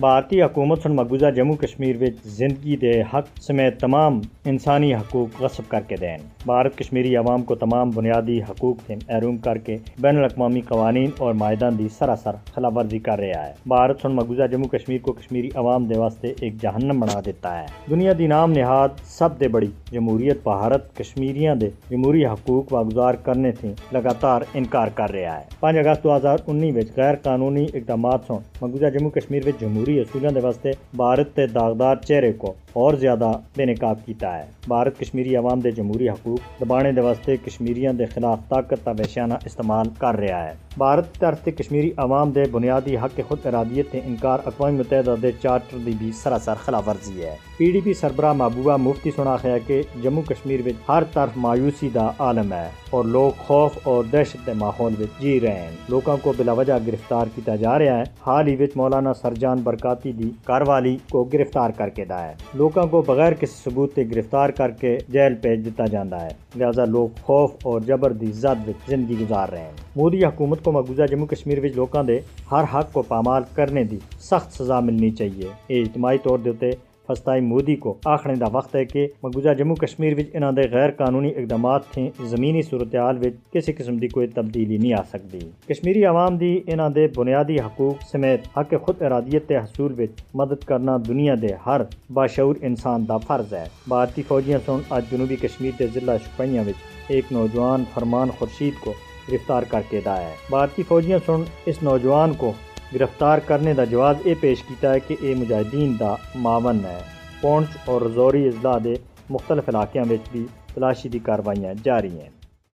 بھارتی حکومت سن مقبوضہ جموں کشمیر وچ زندگی دے حق سمیت تمام انسانی حقوق غصب کر کے دین۔ بھارت کشمیری عوام کو تمام بنیادی حقوق سے محروم کر کے بین الاقوامی قوانین اور معاہدان دی سراسر خلاف ورزی کر رہا ہے۔ بھارت سن مقبوضہ جموں کشمیر کو کشمیری عوام دے واسطے ایک جہنم بنا دیتا ہے۔ دنیا دی نام نہاد سب دے بڑی جمہوریت بھارت کشمیریاں دے جمہوری حقوق واگزار کرنے تھی لگاتار انکار کر رہا ہے۔ پانچ اگست دو ہزار انی وچ غیر قانونی اقدامات سن مقبوضہ جموں کشمیر وچ جمہوری جمہوری اصولوں دے واسطے بھارت تے داغدار چہرے کو اور زیادہ بے نقاب کیتا ہے۔ بھارت کشمیری عوام دے جمہوری حقوق دبانے دے واسطے کشمیریاں دے خلاف طاقت تا ویشیانہ استعمال کر رہا ہے۔ بھارت طرف تے کشمیری عوام دے بنیادی حق خود ارادیت تے انکار اقوام متحدہ دے چارٹر دی بھی سراسر خلاف ورزی ہے۔ پی ڈی پی سربراہ محبوبہ مفتی سنا ہے کہ جموں کشمیر وچ ہر طرف مایوسی دا عالم ہے اور لوگ خوف اور دہشت دے ماحول وچ جی رہے ہیں۔ لوکاں کو بلا وجہ گرفتار کیتا جا رہا ہے۔ حال ہی وچ مولانا سرجان بر برکاتی دی کاروالی کو گرفتار کر کے دا ہے۔ لوکاں کو بغیر کسی ثبوت تے گرفتار کر کے جیل بھیج دیتا جاندا ہے۔ لہذا لوگ خوف اور جبر دی زد وچ زندگی گزار رہے ہیں۔ مودی حکومت کو مقبوضہ جموں کشمیر وچ لوکاں دے ہر حق کو پامال کرنے دی سخت سزا ملنی چاہیے۔ یہ اجتماعی طور دے تے مودی کو آخنے دا وقت ہے کہ مقبوضہ جموں کشمیر وچ انہاں دے غیر قانونی اقدامات تھیں زمینی صورتحال وچ کسی قسم دی کوئی تبدیلی نہیں آ سکتی کشمیری عوام دی انہاں دے بنیادی حقوق سمیت حق خود ارادیت تے حصول وچ مدد کرنا دنیا دے ہر باشعور انسان دا فرض ہے۔ بھارتی فوجیاں سن آج جنوبی کشمیر دے ضلع شپیاں وچ ایک نوجوان فرمان خورشید کو گرفتار کر کے دا ہے۔ بھارتی فوجیاں سن اس نوجوان کو گرفتار کرنے دا جواز اے پیش کیتا ہے کہ اے مجاہدین دا معاون ہے۔ پونچ اور رزوری اضلاع دے مختلف علاقیاں وچ بھی تلاشی دی کاروائیاں جاری ہیں۔